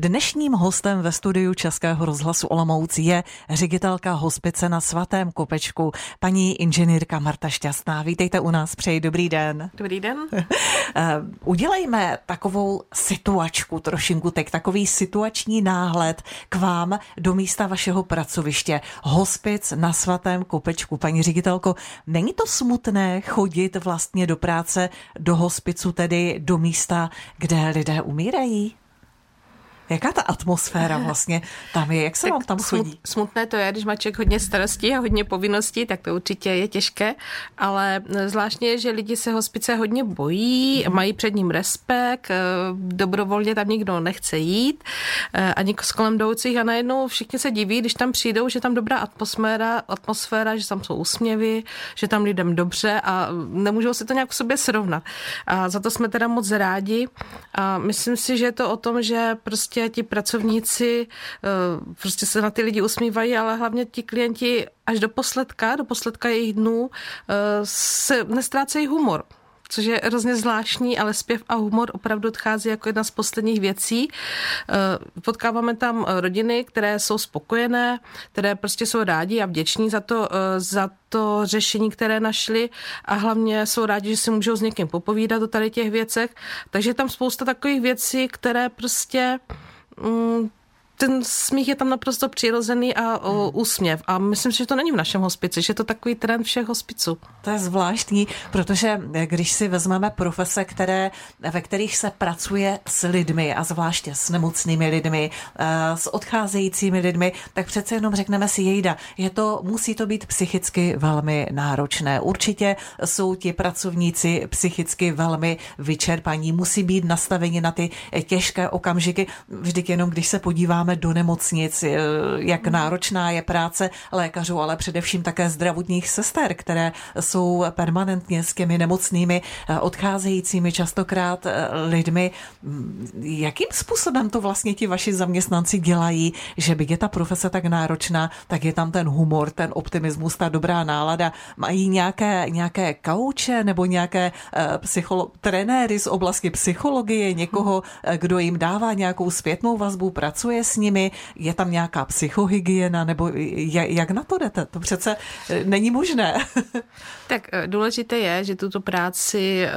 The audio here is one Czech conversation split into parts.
Dnešním hostem ve studiu Českého rozhlasu Olomouc je ředitelka hospice na Svatém Kopečku, paní inženýrka Marta Šťastná. Vítejte u nás, přeji dobrý den. Dobrý den. Eh, udělejme takovou situačku trošinku, tak takový situační náhled k vám do místa vašeho pracoviště. Hospic na Svatém Kopečku. Paní ředitelko, není to smutné chodit vlastně do práce, do hospicu, tedy do místa, kde lidé umírají? Jaká ta atmosféra vlastně tam je? Jak se tak vám tam chodí? Smutné to je, když má člověk hodně starostí a hodně povinností, tak to určitě je těžké, ale zvláštně je, že lidi se hospice hodně bojí, mm. mají před ním respekt, eh, dobrovolně tam nikdo nechce jít, eh, ani s kolem jdoucích a najednou všichni se diví, když tam přijdou, že tam dobrá atmosféra, atmosféra, že tam jsou úsměvy, že tam lidem dobře a nemůžou si to nějak v sobě srovnat. A za to jsme teda moc rádi a myslím si, že je to o tom, že prostě prostě ti pracovníci eh, prostě se na ty lidi usmívají, ale hlavně ti klienti až do posledka, do posledka jejich dnů eh, se nestrácejí humor což je hrozně zvláštní, ale zpěv a humor opravdu odchází jako jedna z posledních věcí. Eh, potkáváme tam rodiny, které jsou spokojené, které prostě jsou rádi a vděční za to, za to řešení, které našli a hlavně jsou rádi, že si můžou s někým popovídat o tady těch věcech. Takže je tam spousta takových věcí, které prostě mm, ten smích je tam naprosto přirozený a o, úsměv. A myslím si, že to není v našem hospici, že je to takový trend všech hospiců. To je zvláštní, protože když si vezmeme profese, které, ve kterých se pracuje s lidmi a zvláště s nemocnými lidmi, eh, s odcházejícími lidmi, tak přece jenom řekneme si jejda, je to, musí to být psychicky velmi náročné. Určitě jsou ti pracovníci psychicky velmi vyčerpaní, musí být nastaveni na ty těžké okamžiky. Vždyť jenom, když se podíváme podíváme do nemocnic, eh, jak náročná je práce lékařů, ale především také zdravotních sester, které jsou permanentně s těmi nemocnými eh, odcházejícími častokrát eh, lidmi. Mm, jakým způsobem to vlastně ti vaši zaměstnanci dělají, že by je ta profese tak náročná, tak je tam ten humor, ten optimismus, ta dobrá nálada. Mají nějaké, nějaké kauče nebo nějaké psycholo- trenéry z oblasti psychologie, někoho, kdo jim dává nějakou zpětnou vazbu, pracuje s nimi? Je tam nějaká psychohygiena? Nebo jak na to jdete? To přece eh, není možné. tak eh, důležité je, že tuto práci eh,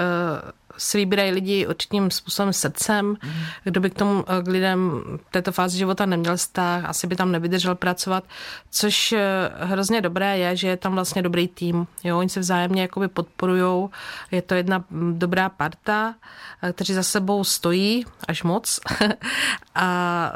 si vybírají lidi určitým způsobem srdcem. Mm. Kdo by k tomu k lidem v této fázi života neměl vztah, asi by tam nevydržel pracovat. Což hrozně dobré je, že je tam vlastně dobrý tým. Jo, oni se vzájemně jakoby podporujou. Je to jedna mm, dobrá parta, kteří za sebou stojí až moc. a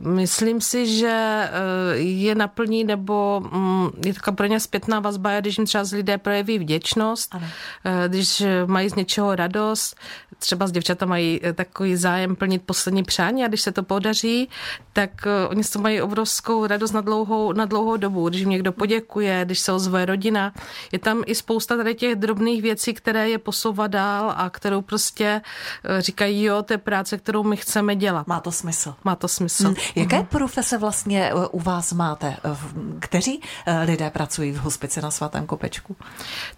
Myslím si, že eh, je naplní, nebo mm, je taková pro ně zpětná vazba, když jim třeba z lidé projeví vděčnost, ano. Eh, když mají z něčeho radost, house třeba z děvčata mají eh, takový zájem plnit poslední přání a když se to podaří, tak oni z toho mají obrovskou radost na dlouhou, na dlouhou dobu. Když jim někdo poděkuje, když se ozve rodina, je tam i spousta tady těch drobných věcí, které je posouvá dál a kterou prostě říkají, jo, to je práce, kterou my chceme dělat. Má to smysl. Má to smysl. Hmm. Jaké mhm. profese vlastně eh, u vás máte? Eh, kteří eh, lidé pracují v hospici na Svatém Kopečku?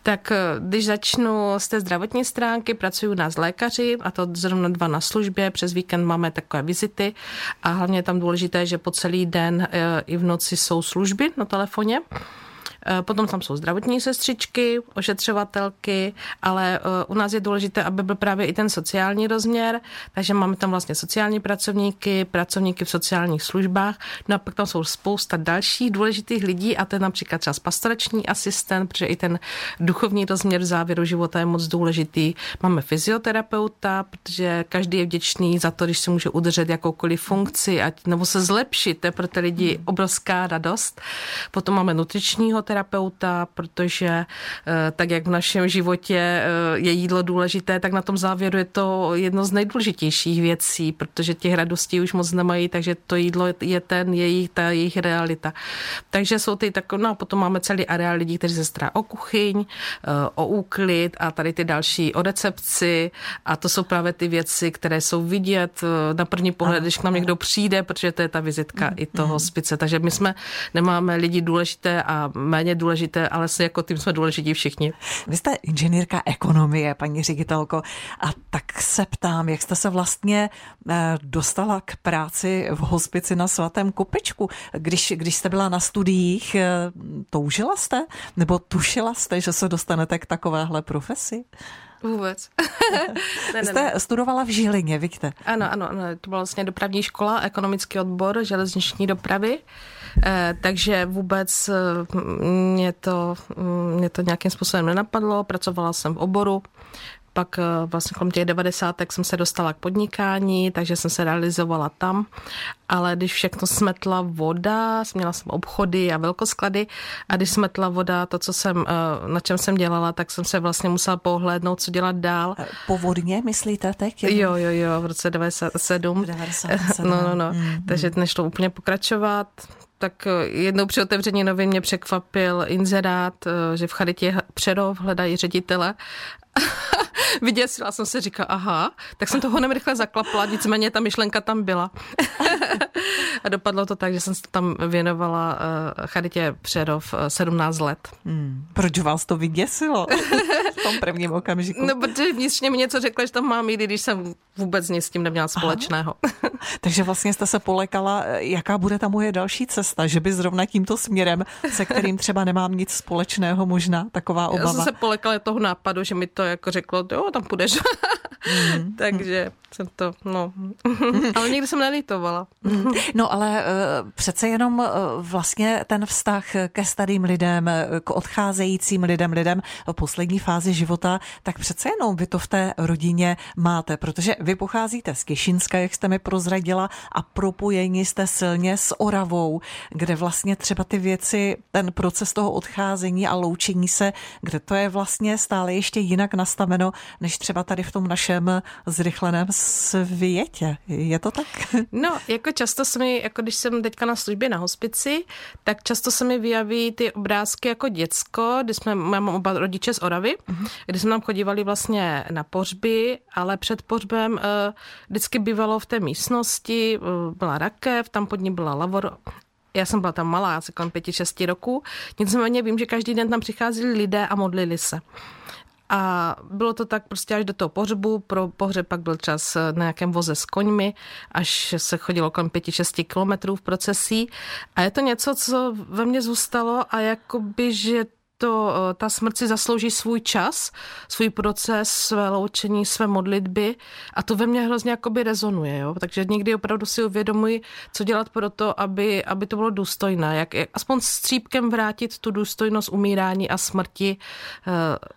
Tak když začnu z té zdravotní stránky, pracují u nás lékaři a to zrovna dva na službě. Přes víkend máme takové vizity a hlavně je tam důležité, že po celý den i v noci jsou služby na telefoně. Eh, potom tam jsou zdravotní sestřičky, ošetřovatelky, ale eh, u nás je důležité, aby byl právě i ten sociální rozměr, takže máme tam vlastně sociální pracovníky, pracovníky v sociálních službách, no a pak tam jsou spousta dalších důležitých lidí a to je například třeba pastorační asistent, protože i ten duchovní rozměr v závěru života je moc důležitý. Máme fyzioterapeuta, protože každý je vděčný za to, když si může udržet jakoukoliv funkci ať, nebo se zlepšit, to je pro ty lidi obrovská radost. Potom máme nutričního protože eh, tak jak v našem životě eh, je jídlo důležité, tak na tom závěru je to jedno z nejdůležitějších věcí, protože těch radostí už moc nemají, takže to jídlo je ten jejich, ta jejich realita. Takže jsou ty tak, no a potom máme celý areál lidí, kteří se stará o kuchyň, eh, o úklid a tady ty další o recepci a to jsou právě ty věci, které jsou vidět na první pohled, když k nám někdo přijde, protože to je ta vizitka i toho hospice. Takže my jsme, nemáme lidi důležité a méně méně důležité, ale se jako tým jsme důležití všichni. Vy jste inženýrka ekonomie, paní ředitelko, a tak se ptám, jak jste se vlastně eh, dostala k práci v hospici na svatém Kopečku. Když, když jste byla na studiích, eh, toužila jste nebo tušila jste, že se dostanete k takovéhle profesi? Vůbec. ne, Jste ne. studovala v Žilině, víte? Ano, ano, ano, to byla vlastně dopravní škola, ekonomický odbor železniční dopravy, takže vůbec eh, mě to, mě to nějakým způsobem nenapadlo, pracovala jsem v oboru, pak eh, vlastně kolem těch 90. jsem se dostala k podnikání, takže jsem se realizovala tam. Ale když všechno smetla voda, měla jsem obchody a velkosklady a když smetla voda to, co jsem, eh, na čem jsem dělala, tak jsem se vlastně musela pohlédnout, co dělat dál. Eh, povodně myslíte teď? Jo, jo, jo, v roce 97. 97. No, no, no. Mm, takže nešlo úplně pokračovat tak jednou při otevření novin mě překvapil inzerát, že v Charitě Přerov hledají ředitele vyděsila jsem se, říkala, aha, tak jsem to honem rychle zaklapla, nicméně ta myšlenka tam byla. a dopadlo to tak, že jsem se tam věnovala uh, Charitě Přerov uh, eh, 17 let. Hmm. Proč vás to vyděsilo v tom prvním okamžiku? No, protože vnitřně mi něco řekla, že tam mám jít, když jsem vůbec nic s tím neměla společného. Takže vlastně jste se polekala, jaká bude ta moje další cesta, že by zrovna tímto směrem, se kterým třeba nemám nic společného, možná taková obava. Já jsem se polekala toho nápadu, že mi to jako řeklo, jo, tam půjdeš. Mm. Takže jsem to, no. ale nikdy jsem nelitovala. Mm. no ale uh, přece jenom uh, vlastně ten vztah ke starým lidem, k odcházejícím lidem, lidem v poslední fázi života, tak přece jenom vy to v té rodině máte, protože vy pocházíte z Kišinska, jak jste mi prozradila, a propojení jste silně s Oravou, kde vlastně třeba ty věci, ten proces toho odcházení a loučení se, kde to je vlastně stále ještě jinak nastaveno, než třeba tady v tom našem zrychleném světě. Je to tak? No, jako často se mi, jako když jsem teďka na službě na hospici, tak často se mi vyjaví ty obrázky jako děcko, kdy jsme, mám oba rodiče z Oravy, uh-huh. kdy jsme tam chodívali vlastně na pohřby, ale před pohřbem uh, vždycky bývalo v té místnosti, uh, byla rakev, tam pod ní byla lavor, já jsem byla tam malá, asi kolem pěti, šesti roku, nicméně vím, že každý den tam přicházeli lidé a modlili se. A bylo to tak prostě až do toho pohřbu. Pro pohřeb pak byl čas na nějakém voze s koňmi, až se chodilo kolem 5-6 kilometrů v procesí. A je to něco, co ve mně zůstalo a jakoby, že to, eh, ta smrt si zaslouží svůj čas, svůj proces, své loučení, své modlitby a to ve mně hrozně jakoby rezonuje, jo? takže někdy opravdu si uvědomuji, co dělat pro to, aby, aby to bylo důstojné, jak, jak aspoň střípkem vrátit tu důstojnost umírání a smrti uh,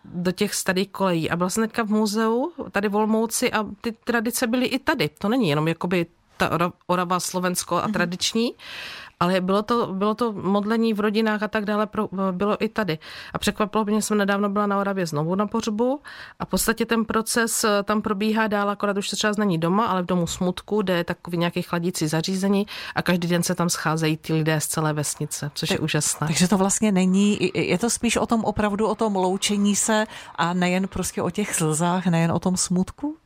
do těch starých kolejí. A byla jsem teďka v muzeu, tady v Olmouci a ty tradice byly i tady. To není jenom jakoby ta Orava Slovensko a mhm. tradiční, mm ale bylo to, bylo to modlení v rodinách a tak dále, pro, bylo i tady. A překvapilo mě, jsem nedávno byla na Oravě znovu na pohřbu a v podstatě ten proces eh, tam probíhá dál, akorát už se třeba není doma, ale v domu smutku, kde je takový nějaký chladící zařízení a každý den se tam scházejí ty lidé z celé vesnice, což tak, je úžasné. Takže to vlastně není, je to spíš o tom opravdu, o tom loučení se a nejen prostě o těch slzách, nejen o tom smutku?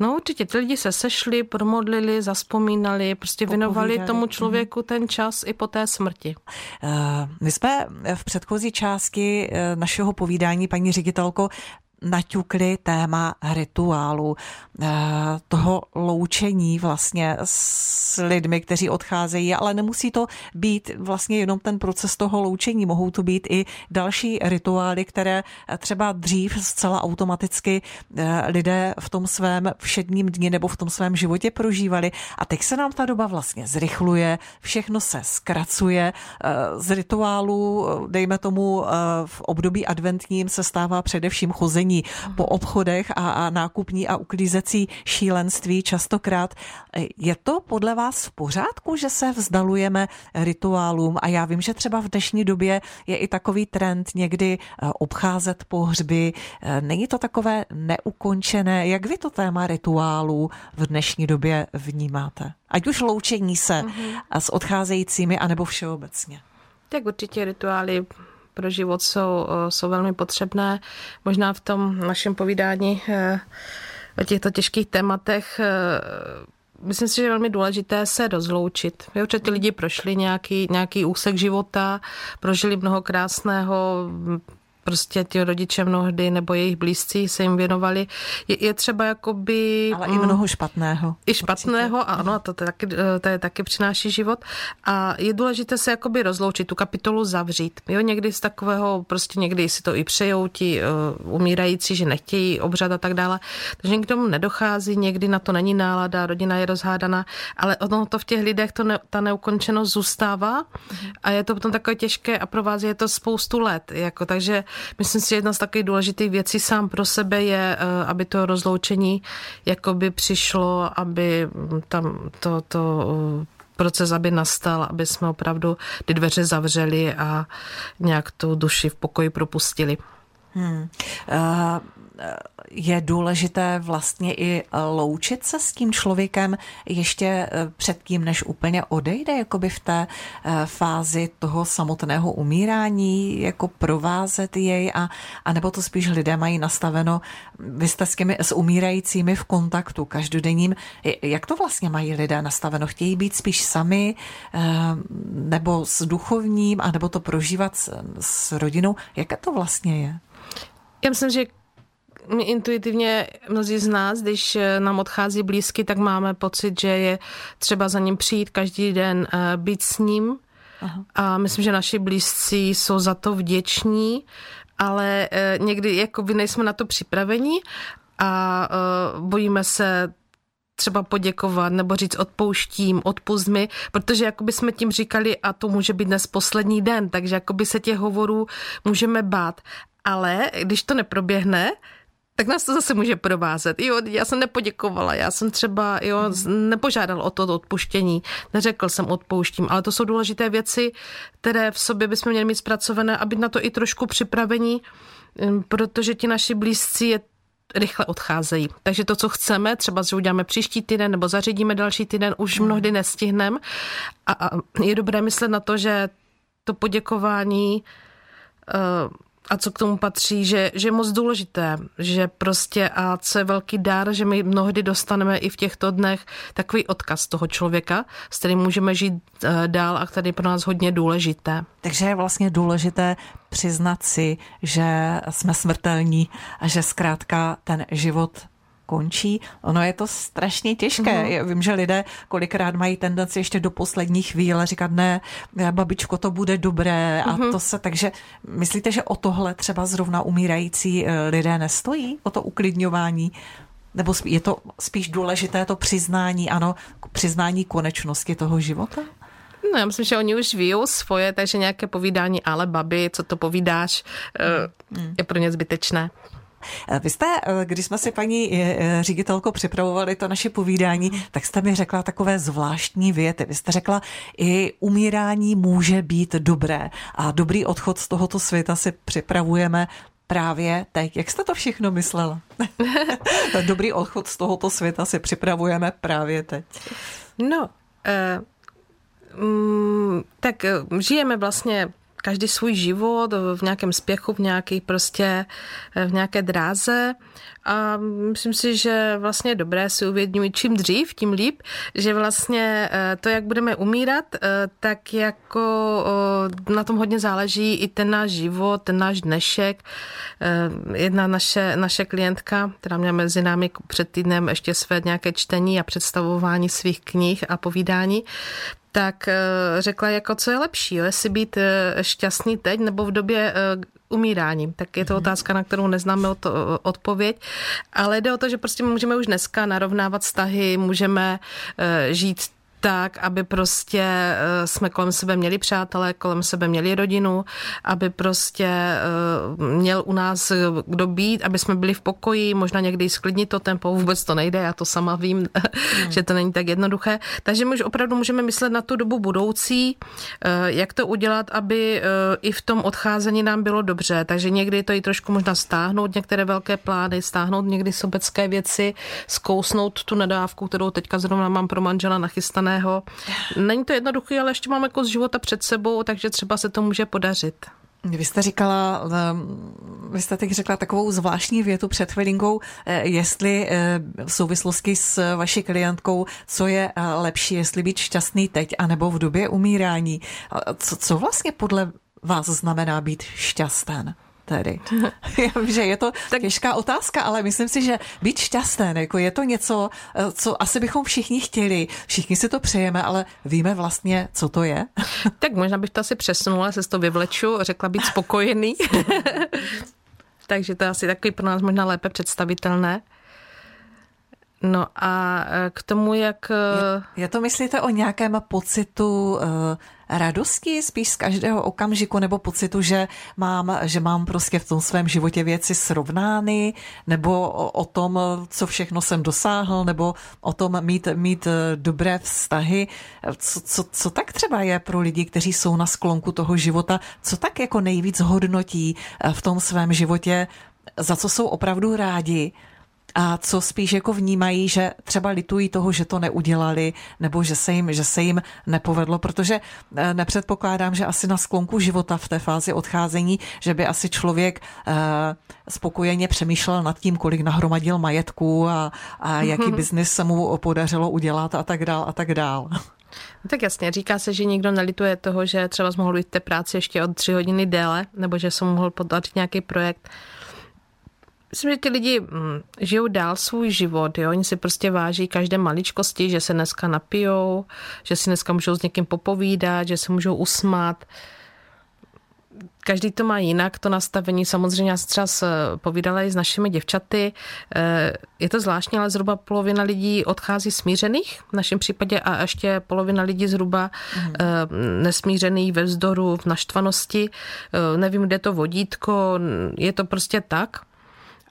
No určitě, ty lidi se sešli, promodlili, zaspomínali, prostě věnovali tomu člověku ten čas i po té smrti. Uh, my jsme v předchozí části eh, našeho povídání, paní ředitelko, naťukli téma rituálu, eh, toho loučení vlastně s lidmi, kteří odcházejí, ale nemusí to být vlastně jenom ten proces toho loučení, mohou to být i další rituály, které třeba dřív zcela automaticky eh, lidé v tom svém všedním dni nebo v tom svém životě prožívali. A teď se nám ta doba vlastně zrychluje, všechno se zkracuje, eh, z rituálu, dejme tomu v období adventním se stává především chození chodení po obchodech a, a nákupní a uklízecí šílenství častokrát. Je to podle vás v pořádku, že se vzdalujeme rituálům? A já vím, že třeba v dnešní době je i takový trend někdy eh, obcházet pohřby. Eh, není to takové neukončené? Jak vy to téma rituálů v dnešní době vnímáte? Ať už loučení se mm-hmm. s odcházejícími, anebo všeobecně. Tak určitě rituály pro život jsou, eh, jsou velmi potřebné. Možná v tom našem povídání eh, o těchto těžkých tématech eh, myslím si, že je velmi důležité se rozloučit. Jo, že ty lidi prošli nějaký, nějaký úsek života, prožili mnoho krásného, prostě ti rodiče mnohdy nebo jejich blízcí se jim věnovali. Je, je třeba jakoby... Ale mm, i mnoho špatného. I špatného, určitě. ano, to, to, taky, to je taky přináší život. A je důležité se jakoby rozloučit, tu kapitolu zavřít. Jo, někdy z takového, prostě někdy si to i přejou ti uh, umírající, že nechtějí obřad a tak dále. Takže k tomu nedochází, někdy na to není nálada, rodina je rozhádaná, ale ono to v těch lidech, to ne, ta neukončenost zůstává a je to potom takové těžké a pro vás je to spoustu let. Jako, takže Myslím si, že jedna z takových důležitých věcí sám pro sebe je, eh, aby to rozloučení jakoby přišlo, aby tam to, to eh, proces, aby nastal, aby jsme opravdu ty dveře zavřeli a nějak tu duši v pokoji propustili. Hmm. Uh, je důležité vlastně i loučit se s tím člověkem ještě eh, předtím, než úplně odejde, jakoby v té eh, fázi toho samotného umírání, jako provázet jej a, a nebo to spíš lidé mají nastaveno, vy jste s, těmi, s umírajícími v kontaktu každodenním, jak to vlastně mají lidé nastaveno? Chtějí být spíš sami nebo s duchovním, a nebo to prožívat s, s rodinou? Jaké to vlastně je? Já myslím, že my intuitivně mnozí z nás, když eh, nám odchází blízky, tak máme pocit, že je třeba za ním přijít každý den, eh, být s ním. Aha. A myslím, že naši blízcí jsou za to vděční, ale eh, někdy jakoby nejsme na to připraveni a bojíme se třeba poděkovat nebo říct odpouštím, odpust mi, protože jakoby jsme tím říkali a to může být dnes poslední den, takže jakoby se těch hovorů můžeme bát. Ale když to neproběhne, tak nás to zase může provázet. Jo, já jsem nepoděkovala, já jsem třeba jo, nepožádal o to odpuštění, neřekl jsem odpouštím, ale to jsou důležité věci, které v sobě bychom měli mít zpracované, aby na to i trošku připravení, hm, protože ti naši blízcí je rychle odcházejí. Takže to, co chceme, třeba že uděláme příští týden nebo zařídíme další týden, už hmm. mnohdy nestihneme. A, a je dobré myslet na to, že to poděkování uh, a co k tomu patří, že, že je moc důležité, že prostě a co je velký dar, že my mnohdy dostaneme i v těchto dnech takový odkaz toho člověka, s kterým můžeme žít eh, dál a který je pro nás hodně důležité. Takže je vlastně důležité přiznat si, že jsme smrtelní a že zkrátka ten život končí. Ono je to strašně těžké. Mm-hmm. Vím, že lidé kolikrát mají tendenci ještě do poslední chvíle říkat, ne, babičko, to bude dobré a mm-hmm. to se, takže myslíte, že o tohle třeba zrovna umírající eh, lidé nestojí? O to uklidňování? Nebo je to spíš důležité to přiznání, ano, přiznání konečnosti toho života? No, já myslím, že oni už ví svoje, takže nějaké povídání, ale babi, co to povídáš, mm. je pro ně zbytečné. Vy jste, eh, když jsme si paní eh, ředitelko připravovali to naše povídání, tak jste mi řekla takové zvláštní věty. Vy jste řekla, i umírání může být dobré a dobrý odchod z tohoto světa si připravujeme právě teď. Jak jste to všechno myslela? dobrý odchod z tohoto světa si připravujeme právě teď. No, uh, mm, tak žijeme vlastně každý svůj život v nějakém spěchu, v nějaký prostě, eh, v nějaké dráze a myslím si, že vlastně dobré si uvědomit čím dřív, tím líp, že vlastně eh, to, jak budeme umírat, eh, tak jako na tom hodně záleží i ten náš život, ten náš dnešek. Jedna naše, naše klientka, která měla mezi námi před týdnem ještě své nějaké čtení a představování svých knih a povídání, tak eh, řekla, jako co je lepší, jestli být eh, šťastný teď nebo v době eh, umírání. Tak je to mhm. otázka, na kterou neznáme odpověď, ale jde o to, že prostě můžeme už dneska narovnávat vztahy, můžeme žít tak, aby prostě eh, jsme kolem sebe měli přátelé, kolem sebe měli rodinu, aby prostě eh, měl u nás kdo být, aby jsme byli v pokoji, možná někdy sklidnit to tempo, vůbec to nejde, já to sama vím, hmm. že to není tak jednoduché. Takže my už opravdu můžeme myslet na tu dobu budoucí, eh, jak to udělat, aby i v tom odcházení nám bylo dobře. Takže někdy to i trošku možná stáhnout, některé velké plány, stáhnout někdy sobecké věci, zkousnout tu nadávku, kterou teďka zrovna mám pro manžela nachystané jiného. Není to jednoduché, ale ještě máme kus života před sebou, takže třeba se to může podařit. Vy jste říkala, vy jste teď řekla takovou zvláštní větu před chvilinkou, eh, jestli eh, v souvislosti s vaší klientkou, co je eh, lepší, jestli být šťastný teď, anebo v době umírání. Co, co vlastně podle vás znamená být šťastný? Tedy. Já vím, že je to tak... těžká otázka, ale myslím si, že být šťastný, jako je to něco, co asi bychom všichni chtěli. Všichni si to přejeme, ale víme vlastně, co to je. tak možná bych to asi přesunula, se to vyvleču, řekla být spokojený. Takže to je asi takový pro nás možná lépe představitelné. No a e, k tomu, jak... Je, je to, myslíte, o nějakém pocitu uh, radosti spíš z každého okamžiku nebo pocitu, že mám, že mám prostě v tom svém životě věci srovnány, nebo o, tom, co všechno jsem dosáhl, nebo o tom mít, mít e, dobré vztahy. Co, co, co tak třeba je pro lidi, kteří jsou na sklonku toho života, co tak jako nejvíc hodnotí v tom svém životě, za co jsou opravdu rádi a co spíš jako vnímají, že třeba litují toho, že to neudělali, nebo že se jim, že se jim nepovedlo, protože eh, nepředpokládám, že asi na sklonku života v té fázi odcházení, že by asi člověk uh, spokojeně přemýšlel nad tím, kolik nahromadil majetku a, a jaký mm-hmm. biznis se mu podařilo udělat a tak dál a tak dál. No tak jasně, říká se, že nikdo nelituje toho, že třeba mohl být té práci ještě od tři hodiny déle, nebo že se mohl podařit nějaký projekt. Myslím, že ti lidi mm, žijou dál svůj život, jo? oni si prostě váží každé maličkosti, že se dneska napijou, že si dneska můžou s někým popovídat, že se můžou usmát. Každý to má jinak, to nastavení. Samozřejmě já se třeba povídala i s našimi děvčaty. Eh, je to zvláštní, ale zhruba polovina lidí odchází smířených v našem případě a ještě polovina lidí zhruba mm. nesmířených ve vzdoru, v naštvanosti. Eh, nevím, kde to vodítko, je to prostě tak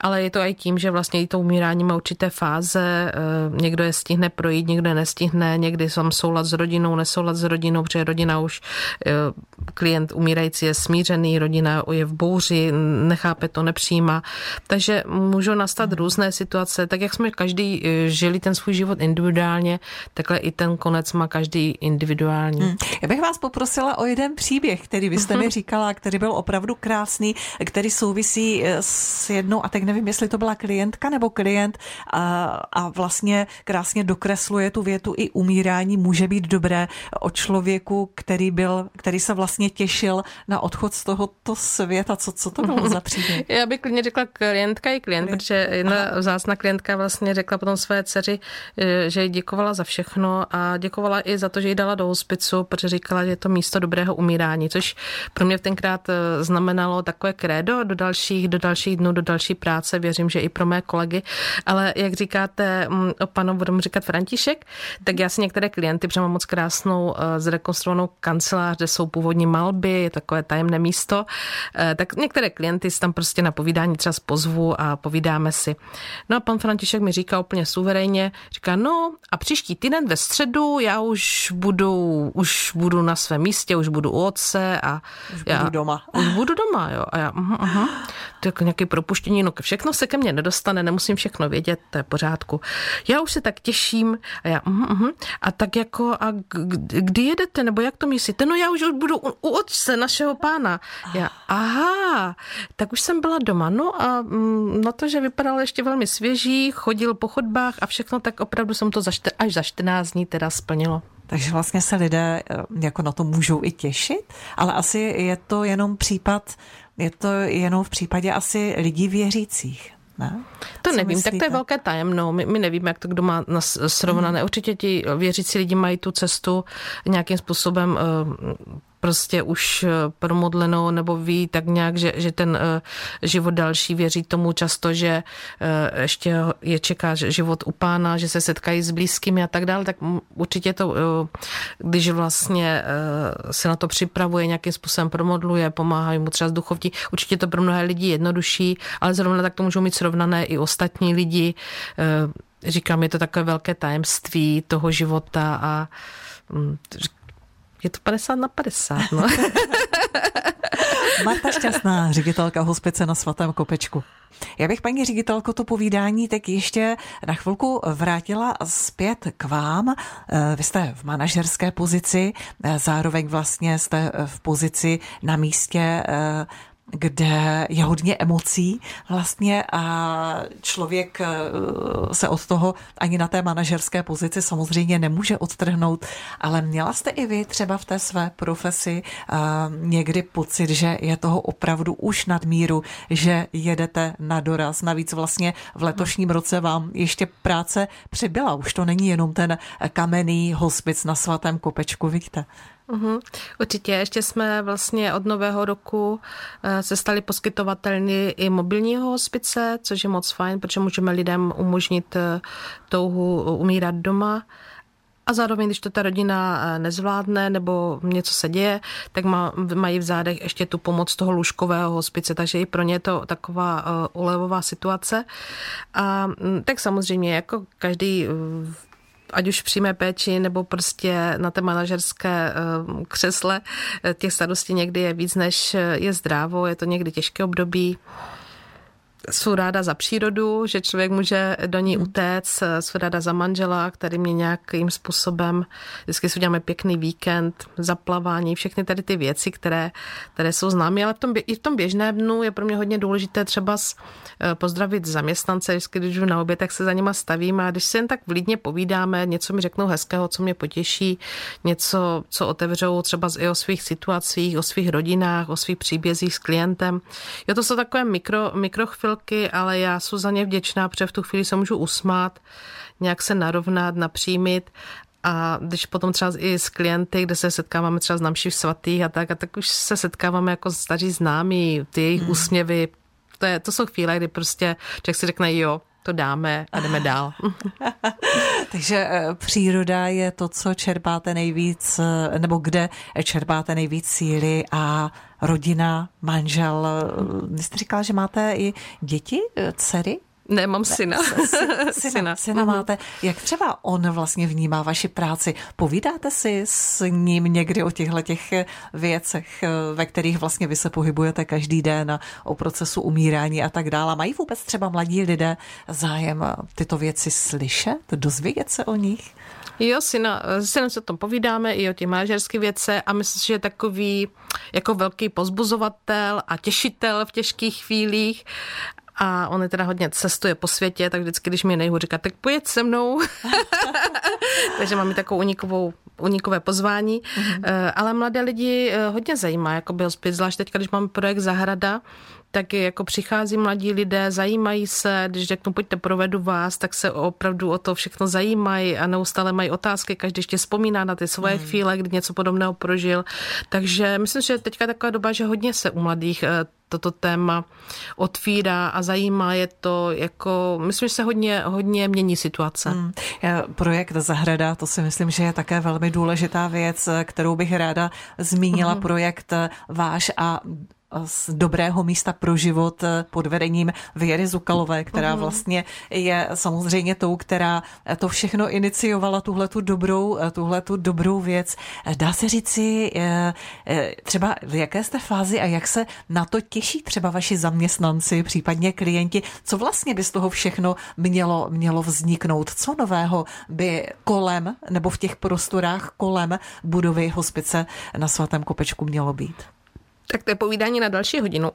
ale je to i tím, že vlastně i to umírání má určité fáze. Eh, někdo je stihne projít, někdo je nestihne, někdy jsem soulad s rodinou, nesoulad s rodinou, protože rodina už, eh, klient umírající je smířený, rodina je v bouři, nechápe to, nepřijímá. Takže můžou nastat různé situace. Tak jak jsme každý eh, žili ten svůj život individuálně, takhle i ten konec má každý individuální. Hmm. Já bych vás poprosila o jeden příběh, který vy jste mi říkala, který byl opravdu krásný, který souvisí s jednou a tak nevím, jestli to byla klientka nebo klient a, a vlastně krásně dokresluje tu větu i umírání může být dobré o člověku, který byl, který se vlastně těšil na odchod z tohoto světa. Co, co to bylo za příběh? Já bych klidně řekla klientka i klient, klient. protože jedna vzácná klientka vlastně řekla potom své dceři, e, že jí děkovala za všechno a děkovala i za to, že jí dala do hospicu, protože říkala, že je to místo dobrého umírání, což pro mě tenkrát e, znamenalo takové krédo do dalších, do dalších dnů, do další práce práce, věřím, že i pro mé kolegy, ale jak říkáte mm, o panu, budu říkat František, tak já si některé klienty, protože mám moc krásnou eh, zrekonstruovanou kancelář, kde jsou původní malby, je takové tajemné místo, eh, tak některé klienty si tam prostě na povídání třeba pozvu a povídáme si. No a pan František mi říká úplně suverénně, říká, no a příští týden ve středu já už budu, už budu na svém místě, už budu u otce a už já, budu doma. Už budu doma, jo. A já, uh, uh, to je jako nějaké propuštění, no všechno se ke mně nedostane, nemusím všechno vědět, to je pořádku. Já už se tak těším a já, uh, uh, a tak jako, a kdy jedete, nebo jak to myslíte? No já už budu u, u otce našeho pána. Já, aha, tak už jsem byla doma, no a mm, na to, že vypadal ještě velmi svěží, chodil po chodbách a všechno, tak opravdu jsem to za až za 14 dní teda splnilo. Takže vlastně se lidé eh, jako na to můžou i těšit, ale asi je to jenom případ je to jenom v případě asi lidí věřících. Ne? To Co nevím, myslíte? tak to je velké tajemno. My, my nevíme, jak to kdo má srovnané. Hmm. Určitě ti věřící lidi mají tu cestu nějakým způsobem uh, prostě už eh, promodlenou nebo ví tak nějak, že, že ten eh, život další věří tomu často, že eh, ještě je čeká život u pána, že se setkají s blízkými a tak dále, tak určitě to, když vlastně se na to připravuje, nějakým způsobem promodluje, pomáhají mu třeba z duchovní, určitě to pro mnohé lidi jednodušší, ale zrovna tak to můžou mít srovnané i ostatní lidi. Říkám, je to takové velké tajemství toho života a mm, je to 50 na 50, no. Marta Šťastná, ředitelka hospice na Svatém Kopečku. Já bych, paní ředitelko, to povídání tak ještě na chvilku vrátila zpět k vám. Eh, vy jste v manažerské pozici, eh, zároveň vlastně jste v pozici na místě eh, kde je hodně emocí vlastně a člověk se od toho ani na té manažerské pozici samozřejmě nemůže odtrhnout, ale měla jste i vy třeba v té své profesi někdy pocit, že je toho opravdu už nadmíru, že jedete na doraz. Navíc vlastně v letošním roce vám ještě práce přibyla. Už to není jenom ten kamenný hospic na svatém kopečku, vidíte? Uhum, určitě. Ještě jsme vlastně od nového roku eh, se stali poskytovatelní i mobilního hospice, což je moc fajn, protože můžeme lidem umožnit eh, touhu umírat doma. A zároveň, když to ta rodina eh, nezvládne nebo něco se děje, tak má, mají v zádech ještě tu pomoc toho lůžkového hospice, takže i pro ně je to taková ulevová situace. A mm, tak samozřejmě, jako každý ať už přímé péči nebo prostě na té manažerské eh, křesle, eh, těch starostí někdy je víc, než je zdrávo, je to někdy těžké období jsou ráda za přírodu, že člověk může do ní hmm. utéct, jsou ráda za manžela, který mě nějakým způsobem, vždycky si uděláme pěkný víkend, zaplavání, všechny tady ty věci, které, které jsou známy, ale v tom, i v tom běžném dnu je pro mě hodně důležité třeba eh, pozdravit zaměstnance, vždycky, když jdu na oběd, tak se za nima stavím a když si jen tak vlídně povídáme, něco mi řeknou hezkého, co mě potěší, něco, co otevřou třeba i o svých situacích, o svých rodinách, o svých příbězích s klientem. Jo, to jsou takové mikro, mikrochvil, chvilky, ale já jsem za ně vděčná, protože v tu chvíli se můžu usmát, nějak se narovnat, napřímit a když potom třeba i s klienty, kde se setkáváme třeba s namší svatých a tak, a tak už se setkáváme jako staří známí, ty jejich hmm. úsměvy, to, je, to jsou chvíle, kdy prostě člověk si řekne jo, to dáme a jdeme dál. Takže eh, příroda je to, co čerpáte nejvíc, eh, nebo kde čerpáte nejvíc síly a rodina, manžel. Vy jste říkala, že máte i děti, eh, dcery? Ne, mám syna. syna, syna, syna mhm. máte. Jak třeba on vlastně vnímá vaši práci? Povídáte si s ním někdy o těchto těch věcech, ve kterých vlastně vy se pohybujete každý den o procesu umírání a tak dále? Mají vůbec třeba mladí lidé zájem tyto věci slyšet, dozvědět se o nich? Jo, syna, synem se o tom povídáme i o těch manažerských věcech a myslím, že je takový jako velký pozbuzovatel a těšitel v těžkých chvílích a on je teda hodně cestuje po světě, tak vždycky, když mi nejhůř říká, tak pojď se mnou. Takže mám i takovou unikovou, unikové pozvání. Mm-hmm. Ale mladé lidi eh, hodně zajímá, jako byl zpět, zvlášť teď, když máme projekt Zahrada, tak jako přichází mladí lidé, zajímají se, když řeknu, pojďte, provedu vás, tak se opravdu o to všechno zajímají a neustále mají otázky, každý ještě vzpomíná na ty svoje hmm. chvíle, kdy něco podobného prožil. Takže myslím, že teďka je taková doba, že hodně se u mladých eh, toto téma otvírá a zajímá je to jako, myslím, že se hodně, hodně mění situace. Hmm. Projekt Zahrada, to si myslím, že je také velmi důležitá věc, kterou bych ráda zmínila. Hmm. Projekt váš a z dobrého místa pro život pod vedením Věry Zukalové, která mhm. vlastně je samozřejmě tou, která to všechno iniciovala, tuhle tu dobrou, tuhle tu dobrou věc. Dá se říci eh, eh, třeba v jaké jste fázi a jak se na to těší třeba vaši zaměstnanci, případně klienti, co vlastně by z toho všechno mělo, mělo vzniknout, co nového by kolem nebo v těch prostorách kolem budovy hospice na svatém Kopečku mělo být? Tak to je povídání na další hodinu.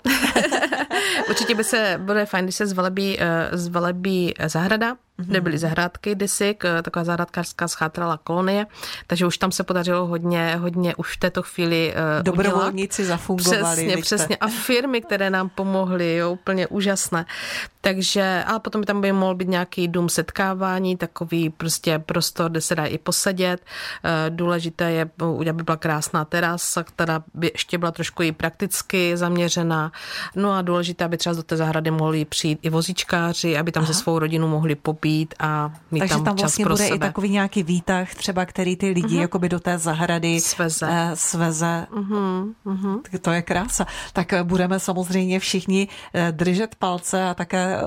Určitě by se, bude fajn, když se zvelebí, eh, zvelebí zahrada, mm-hmm. Kde byly zahrádky kdysi, taková zahrádkářská schátrala kolonie, takže už tam se podařilo hodně, hodně už v této chvíli uh, Dobrovolníci udělat. zafungovali. Přesně, přesně. A firmy, které nám pomohly, jo, úplně úžasné. Takže, a potom by tam by mohl být nějaký dům setkávání, takový prostě prostor, kde se dá i posedět. Uh, důležité je, aby byla krásná terasa, která by ještě byla trošku i prakticky zaměřená. No a důležité, aby třeba do té zahrady mohli přijít i vozíčkáři, aby tam Aha. se svou rodinou mohli popít být a mít Takže tam, tam čas vlastně pro bude sebe. i takový nějaký výtah, třeba který ty lidi uh-huh. jakoby do té zahrady Sveze. Eh, sveze. Uh-huh, uh-huh. To je krása. Tak eh, budeme samozřejmě všichni eh, držet palce a také eh,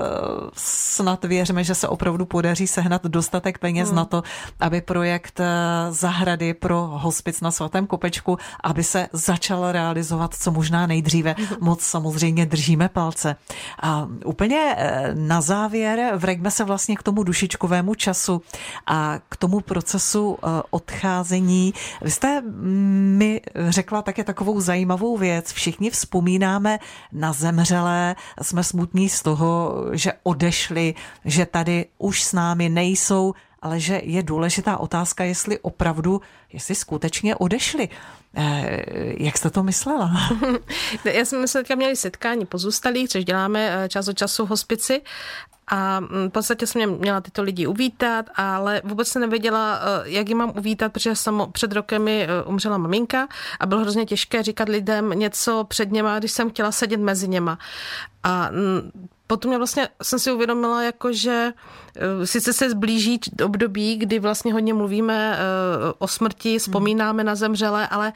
snad věříme, že se opravdu podaří sehnat dostatek peněz uh-huh. na to, aby projekt zahrady pro hospic na svatém kopečku, aby se začal realizovat co možná nejdříve. Uh-huh. Moc samozřejmě držíme palce. A úplně na závěr vrejme se vlastně k tomu dušičkovému času a k tomu procesu odcházení. Vy jste mi řekla také takovou zajímavou věc. Všichni vzpomínáme na zemřelé, jsme smutní z toho, že odešli, že tady už s námi nejsou, ale že je důležitá otázka, jestli opravdu, jestli skutečně odešli. Eh, jak jste to myslela? Já jsem se teďka měli setkání pozůstalých, což děláme eh, čas od času v hospici a mm, v podstatě jsem měla tyto lidi uvítat, ale vůbec se nevěděla, eh, jak ji mám uvítat, protože samo před rokem mi umřela maminka a bylo hrozně těžké říkat lidem něco před něma, když jsem chtěla sedět mezi něma. A mm, potom mě vlastně jsem si uvědomila, jako že sice se zblíží období, kdy vlastně hodně mluvíme o smrti, vzpomínáme na zemřelé, ale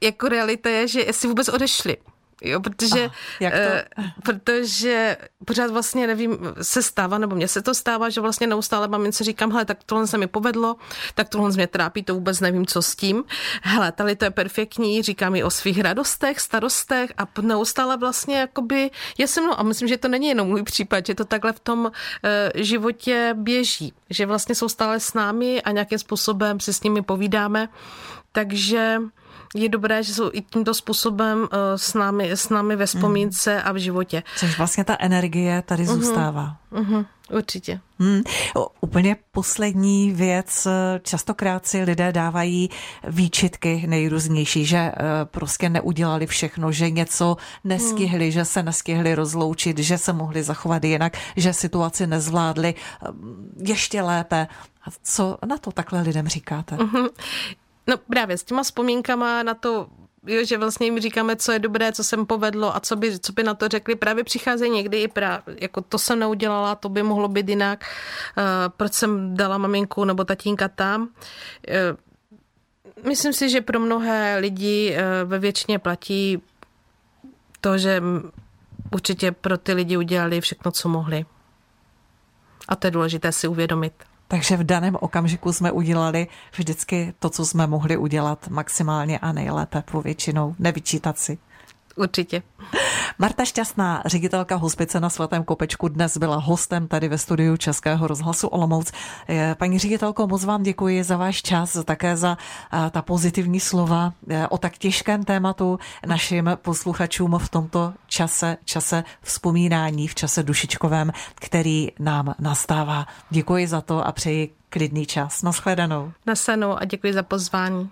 jako realita je, že jestli vůbec odešli. Jo, protože, Aha, jak to? Uh, protože pořád vlastně, nevím, se stává, nebo mně se to stává, že vlastně neustále mamince říkám, hele, tak tohle se mi povedlo, tak tohle mě trápí, to vůbec nevím, co s tím. Hele, tady to je perfektní, říká mi o svých radostech, starostech a neustále vlastně jakoby je se mnou a myslím, že to není jenom můj případ, že to takhle v tom uh, životě běží, že vlastně jsou stále s námi a nějakým způsobem si s nimi povídáme, takže je dobré, že jsou i tímto způsobem uh, s námi, s námi ve vzpomínce mm. a v životě. Což vlastně ta energie tady uh-huh. zůstává. Uh-huh. Určitě. Hmm. Úplně poslední věc. Častokrát si lidé dávají výčitky nejrůznější, že eh, prostě neudělali všechno, že něco nestihli, hmm. že se nestihli rozloučit, že se mohli zachovat jinak, že situaci nezvládli eh, ještě lépe. A co na to takhle lidem říkáte? No právě s těma vzpomínkama na to, jo, že vlastně jim říkáme, co je dobré, co jsem povedlo a co by, co by na to řekli. Právě přicházejí někdy i právě, jako to jsem neudělala, to by mohlo být jinak, uh, proč jsem dala maminku nebo tatínka tam. Uh, myslím si, že pro mnohé lidi uh, ve většině platí to, že určitě pro ty lidi udělali všechno, co mohli. A to je důležité si uvědomit. Takže v daném okamžiku jsme udělali vždycky to, co jsme mohli udělat maximálně a nejlépe povětšinou, nevyčítat si. Určitě. Marta Šťastná, ředitelka hospice na Svatém Kopečku, dnes byla hostem tady ve studiu Českého rozhlasu Olomouc. Eh, paní ředitelko, moc vám děkuji za váš čas, také za eh, ta pozitivní slova eh, o tak těžkém tématu našim posluchačům v tomto čase, čase vzpomínání, v čase dušičkovém, který nám nastává. Děkuji za to a přeji klidný čas. Naschledanou. Nasanou a děkuji za pozvání.